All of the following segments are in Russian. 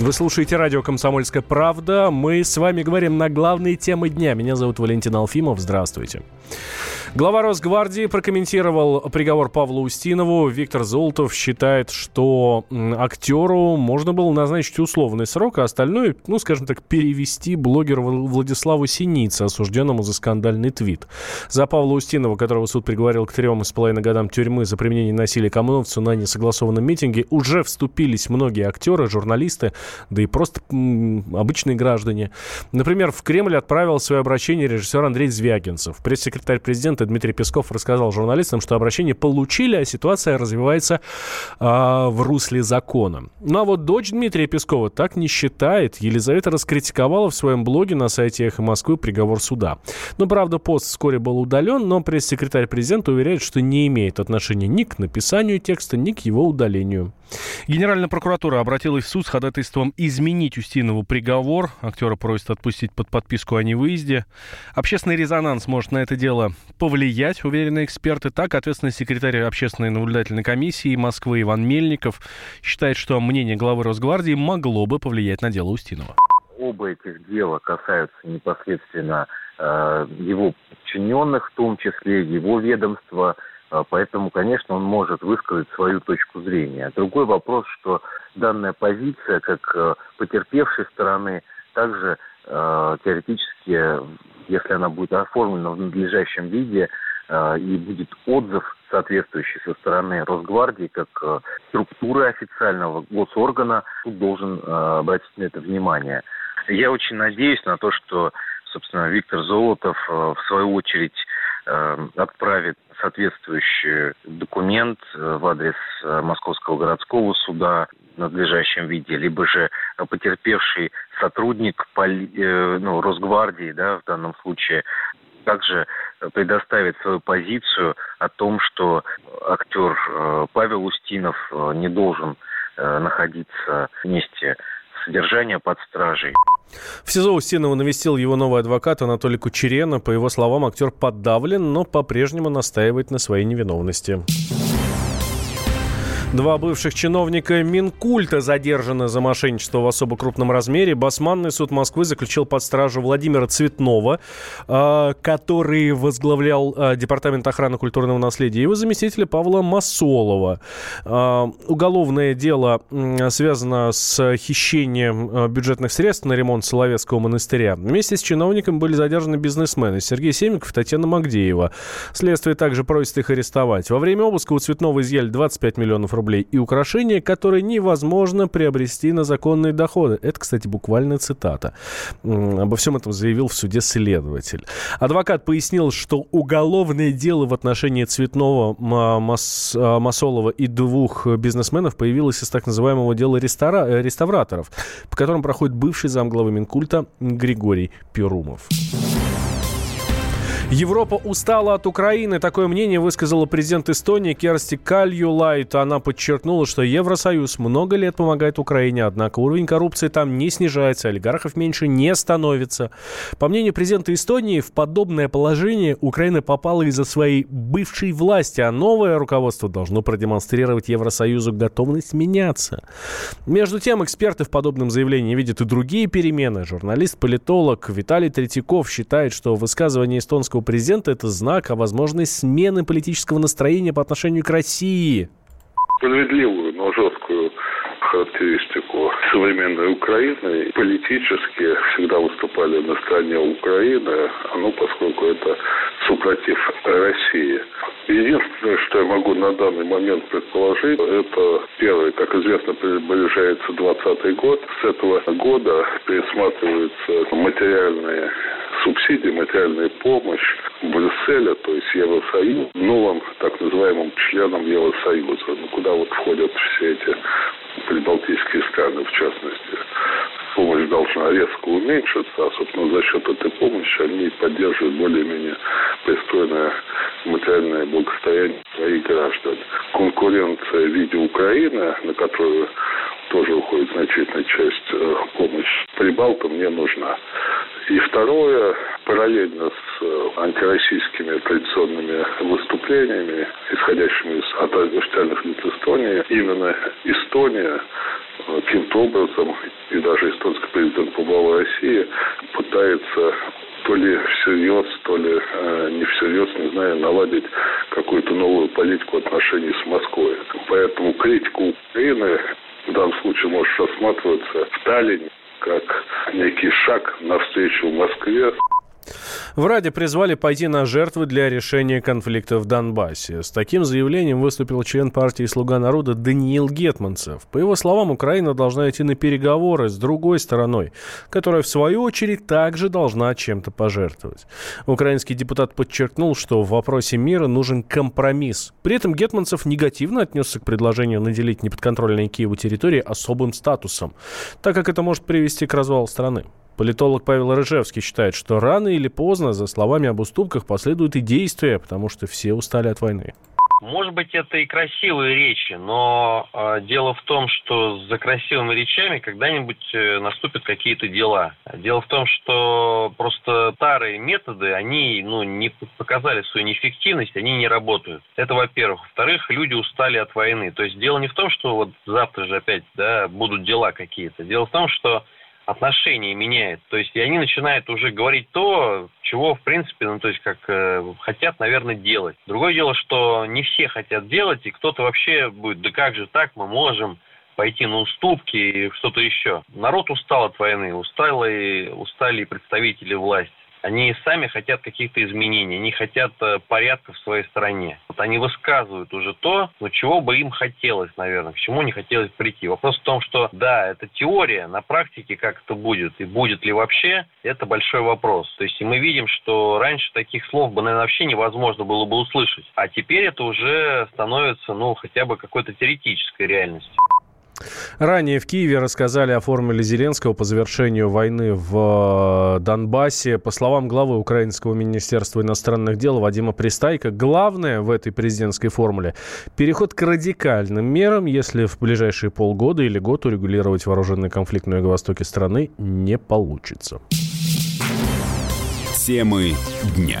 Вы слушаете радио «Комсомольская правда». Мы с вами говорим на главные темы дня. Меня зовут Валентин Алфимов. Здравствуйте. Глава Росгвардии прокомментировал приговор Павлу Устинову. Виктор Золотов считает, что актеру можно было назначить условный срок, а остальное, ну, скажем так, перевести блогеру Владиславу Синице, осужденному за скандальный твит. За Павла Устинова, которого суд приговорил к трем с половиной годам тюрьмы за применение насилия к ОМОНовцу на несогласованном митинге, уже вступились многие актеры, журналисты, да и просто обычные граждане. Например, в Кремль отправил свое обращение режиссер Андрей Звягинцев. Пресс-секретарь президента Дмитрий Песков рассказал журналистам, что обращение получили, а ситуация развивается э, в русле закона. Ну а вот дочь Дмитрия Пескова так не считает. Елизавета раскритиковала в своем блоге на сайте «Эхо Москвы» приговор суда. Ну, правда, пост вскоре был удален, но пресс-секретарь президента уверяет, что не имеет отношения ни к написанию текста, ни к его удалению. Генеральная прокуратура обратилась в суд с ходатайством изменить Устинову приговор. Актера просят отпустить под подписку о невыезде. Общественный резонанс может на это дело повлиять, уверены эксперты. Так, ответственный секретарь общественной наблюдательной комиссии Москвы Иван Мельников считает, что мнение главы Росгвардии могло бы повлиять на дело Устинова. Оба этих дела касаются непосредственно э, его подчиненных, в том числе его ведомства, Поэтому, конечно, он может высказать свою точку зрения. Другой вопрос, что данная позиция, как э, потерпевшей стороны, также э, теоретически, если она будет оформлена в надлежащем виде э, и будет отзыв соответствующий со стороны Росгвардии, как структуры официального госоргана, суд должен обратить на это внимание. Я очень надеюсь на то, что, собственно, Виктор Золотов в свою очередь отправит соответствующий документ э, в адрес э, Московского городского суда в надлежащем виде, либо же потерпевший сотрудник поли, э, ну, Росгвардии, да, в данном случае, также предоставит свою позицию о том, что актер Павел Устинов не должен находиться вместе содержания под стражей. В СИЗО Устинова навестил его новый адвокат Анатолий Кучерена. По его словам, актер подавлен, но по-прежнему настаивает на своей невиновности. Два бывших чиновника Минкульта задержаны за мошенничество в особо крупном размере. Басманный суд Москвы заключил под стражу Владимира Цветнова, а, который возглавлял а, Департамент охраны культурного наследия, и его заместителя Павла Масолова. А, уголовное дело связано с хищением бюджетных средств на ремонт Соловецкого монастыря. Вместе с чиновником были задержаны бизнесмены Сергей Семенков и Татьяна Магдеева. Следствие также просит их арестовать. Во время обыска у Цветнова изъяли 25 миллионов рублей и украшения, которые невозможно приобрести на законные доходы. Это, кстати, буквально цитата. Обо всем этом заявил в суде следователь. Адвокат пояснил, что уголовное дело в отношении Цветного, Мас, Масолова и двух бизнесменов появилось из так называемого дела рестора, э, реставраторов, по которым проходит бывший замглавы Минкульта Григорий Перумов. Европа устала от Украины. Такое мнение высказала президент Эстонии Керсти Кальюлайт. Она подчеркнула, что Евросоюз много лет помогает Украине, однако уровень коррупции там не снижается, олигархов меньше не становится. По мнению президента Эстонии, в подобное положение Украина попала из-за своей бывшей власти, а новое руководство должно продемонстрировать Евросоюзу готовность меняться. Между тем, эксперты в подобном заявлении видят и другие перемены. Журналист-политолог Виталий Третьяков считает, что высказывание эстонского американского президента это знак о возможной смены политического настроения по отношению к России. Справедливую, но жесткую характеристику современной Украины. Политически всегда выступали на стороне Украины, ну, поскольку это супротив России. Единственное, что я могу на данный момент предположить, это первый, как известно, приближается 20 год. С этого года пересматриваются материальные субсидии, материальная помощь Брюсселя, то есть Евросоюз, новым так называемым членам Евросоюза, ну, куда вот входят все эти прибалтийские страны, в частности. Помощь должна резко уменьшиться, а, собственно, за счет этой помощи они поддерживают более-менее пристойное материальное благосостояние своих граждан. Конкуренция в виде Украины, на которую тоже уходит значительная часть э, помощи прибалтам, не нужна. И второе, параллельно с э, антироссийскими традиционными выступлениями, исходящими от официальных лиц Эстонии, именно Эстония каким-то образом, и даже эстонский президент побывал в России, пытается то ли всерьез, то ли э, не всерьез, не знаю, наладить какую-то новую политику отношений с Москвой. Поэтому критика Украины в данном случае может рассматриваться в Таллине как некий шаг навстречу Москве. В Раде призвали пойти на жертвы для решения конфликта в Донбассе. С таким заявлением выступил член партии «Слуга народа» Даниил Гетманцев. По его словам, Украина должна идти на переговоры с другой стороной, которая, в свою очередь, также должна чем-то пожертвовать. Украинский депутат подчеркнул, что в вопросе мира нужен компромисс. При этом Гетманцев негативно отнесся к предложению наделить неподконтрольные Киеву территории особым статусом, так как это может привести к развалу страны. Политолог Павел Рыжевский считает, что рано или поздно за словами об уступках последуют и действия, потому что все устали от войны. Может быть, это и красивые речи, но э, дело в том, что за красивыми речами когда-нибудь э, наступят какие-то дела. Дело в том, что просто старые методы, они ну, не показали свою неэффективность, они не работают. Это во-первых. Во-вторых, люди устали от войны. То есть дело не в том, что вот завтра же опять да, будут дела какие-то. Дело в том, что отношение меняет. То есть и они начинают уже говорить то, чего, в принципе, ну, то есть как э, хотят, наверное, делать. Другое дело, что не все хотят делать, и кто-то вообще будет, да как же так, мы можем пойти на уступки и что-то еще. Народ устал от войны, устали, устали представители власти. Они сами хотят каких-то изменений, они хотят э, порядка в своей стране. Вот они высказывают уже то, ну, чего бы им хотелось, наверное, к чему не хотелось прийти. Вопрос в том, что да, это теория, на практике как это будет и будет ли вообще, это большой вопрос. То есть мы видим, что раньше таких слов бы, наверное, вообще невозможно было бы услышать. А теперь это уже становится, ну, хотя бы какой-то теоретической реальностью. Ранее в Киеве рассказали о формуле Зеленского по завершению войны в э, Донбассе. По словам главы Украинского министерства иностранных дел Вадима Пристайка, главное в этой президентской формуле – переход к радикальным мерам, если в ближайшие полгода или год урегулировать вооруженный конфликт на юго-востоке страны не получится. Темы дня.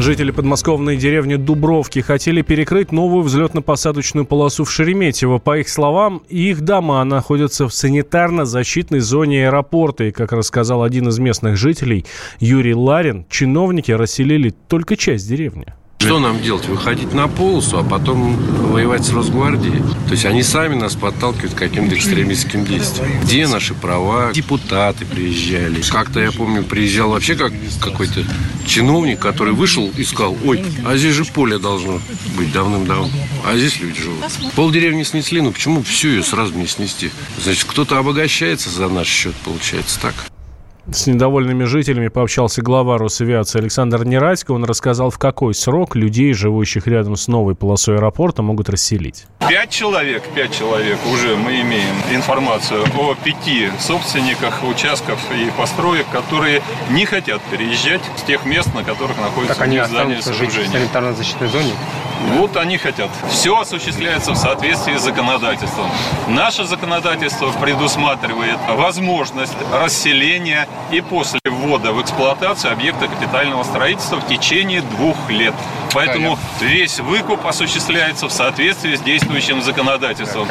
Жители подмосковной деревни Дубровки хотели перекрыть новую взлетно-посадочную полосу в Шереметьево. По их словам, их дома находятся в санитарно-защитной зоне аэропорта. И, как рассказал один из местных жителей, Юрий Ларин, чиновники расселили только часть деревни. Что нам делать? Выходить на полосу, а потом воевать с Росгвардией? То есть они сами нас подталкивают к каким-то экстремистским действиям. Где наши права? Депутаты приезжали. Как-то, я помню, приезжал вообще как какой-то чиновник, который вышел и сказал, ой, а здесь же поле должно быть давным-давно. А здесь люди живут. Пол деревни снесли, ну почему всю ее сразу не снести? Значит, кто-то обогащается за наш счет, получается так. С недовольными жителями пообщался глава Росавиации Александр Нерадько. Он рассказал, в какой срок людей, живущих рядом с новой полосой аэропорта, могут расселить. Пять человек, пять человек уже мы имеем информацию о пяти собственниках участков и построек, которые не хотят переезжать с тех мест, на которых находятся так они здания сооружения. в санитарно-защитной зоне? Вот они хотят. Все осуществляется в соответствии с законодательством. Наше законодательство предусматривает возможность расселения и после ввода в эксплуатацию объекта капитального строительства в течение двух лет. Поэтому весь выкуп осуществляется в соответствии с действующим законодательством.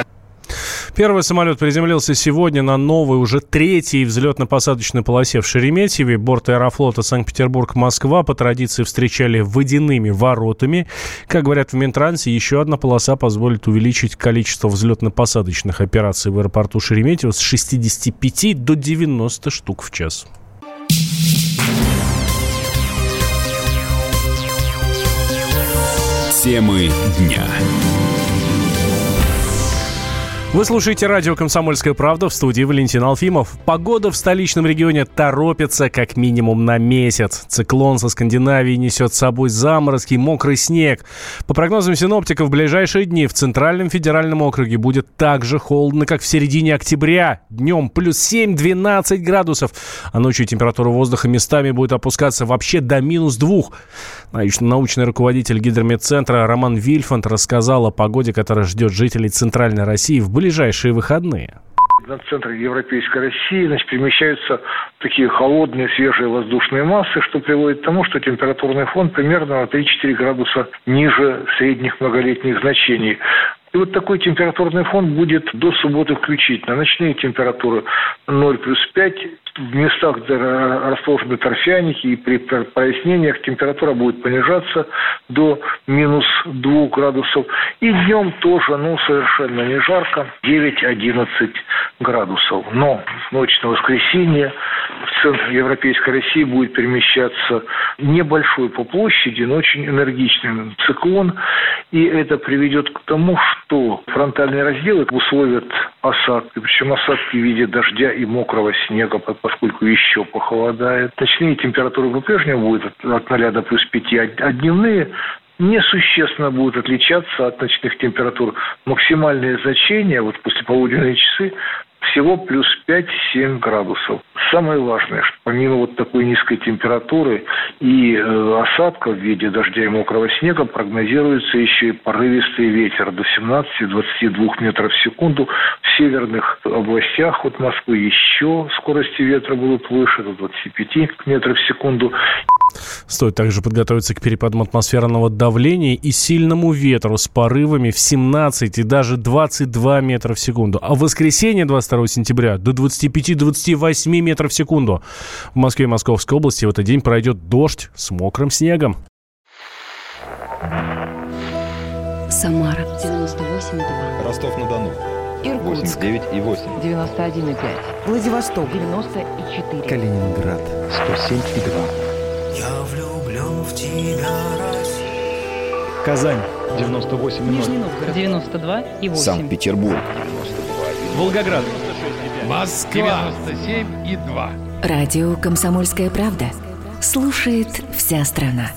Первый самолет приземлился сегодня на новой, уже третьей взлетно-посадочной полосе в Шереметьеве. Борт аэрофлота Санкт-Петербург-Москва по традиции встречали водяными воротами. Как говорят в Минтрансе, еще одна полоса позволит увеличить количество взлетно-посадочных операций в аэропорту Шереметьево с 65 до 90 штук в час. Темы дня. Вы слушаете радио «Комсомольская правда» в студии Валентин Алфимов. Погода в столичном регионе торопится как минимум на месяц. Циклон со Скандинавии несет с собой заморозки, мокрый снег. По прогнозам синоптиков, в ближайшие дни в Центральном федеральном округе будет так же холодно, как в середине октября. Днем плюс 7-12 градусов, а ночью температура воздуха местами будет опускаться вообще до минус 2. Научный руководитель гидрометцентра Роман Вильфанд рассказал о погоде, которая ждет жителей Центральной России в ближайшие выходные над центром Европейской России значит, перемещаются такие холодные, свежие воздушные массы, что приводит к тому, что температурный фон примерно на 3-4 градуса ниже средних многолетних значений. И вот такой температурный фон будет до субботы включительно. Ночные температуры 0 плюс 5, в местах, где расположены торфяники и при прояснениях температура будет понижаться до минус 2 градусов. И днем тоже, ну, совершенно не жарко, 9-11 градусов. Но в ночь на воскресенье в центр Европейской России будет перемещаться небольшой по площади, но очень энергичный циклон. И это приведет к тому, что фронтальные разделы условят осадки, причем осадки в виде дождя и мокрого снега, поскольку еще похолодает. Ночные температуры по-прежнему будут от 0 до плюс 5, а дневные несущественно будут отличаться от ночных температур. Максимальные значения, вот после полуденные часы, всего плюс 5-7 градусов. Самое важное, что помимо вот такой низкой температуры и э, осадка в виде дождя и мокрого снега прогнозируется еще и порывистый ветер до 17-22 метров в секунду. В северных областях от Москвы еще скорости ветра будут выше, до 25 метров в секунду. Стоит также подготовиться к перепадам атмосферного давления и сильному ветру с порывами в 17 и даже 22 метра в секунду. А в воскресенье 22 сентября до 25-28 метров в секунду. В Москве и Московской области в этот день пройдет дождь с мокрым снегом. Самара 98,2. Ростов-на-Дону. Иркутск 89,8. 91,5. Владивосток 94. Калининград 107,2. Я влюблен в тебя, Россия. Казань 98 Нижний Новгород 92 и 8. Санкт-Петербург 92 Волгоград Москва 97 и 2. Радио «Комсомольская правда». Слушает вся страна.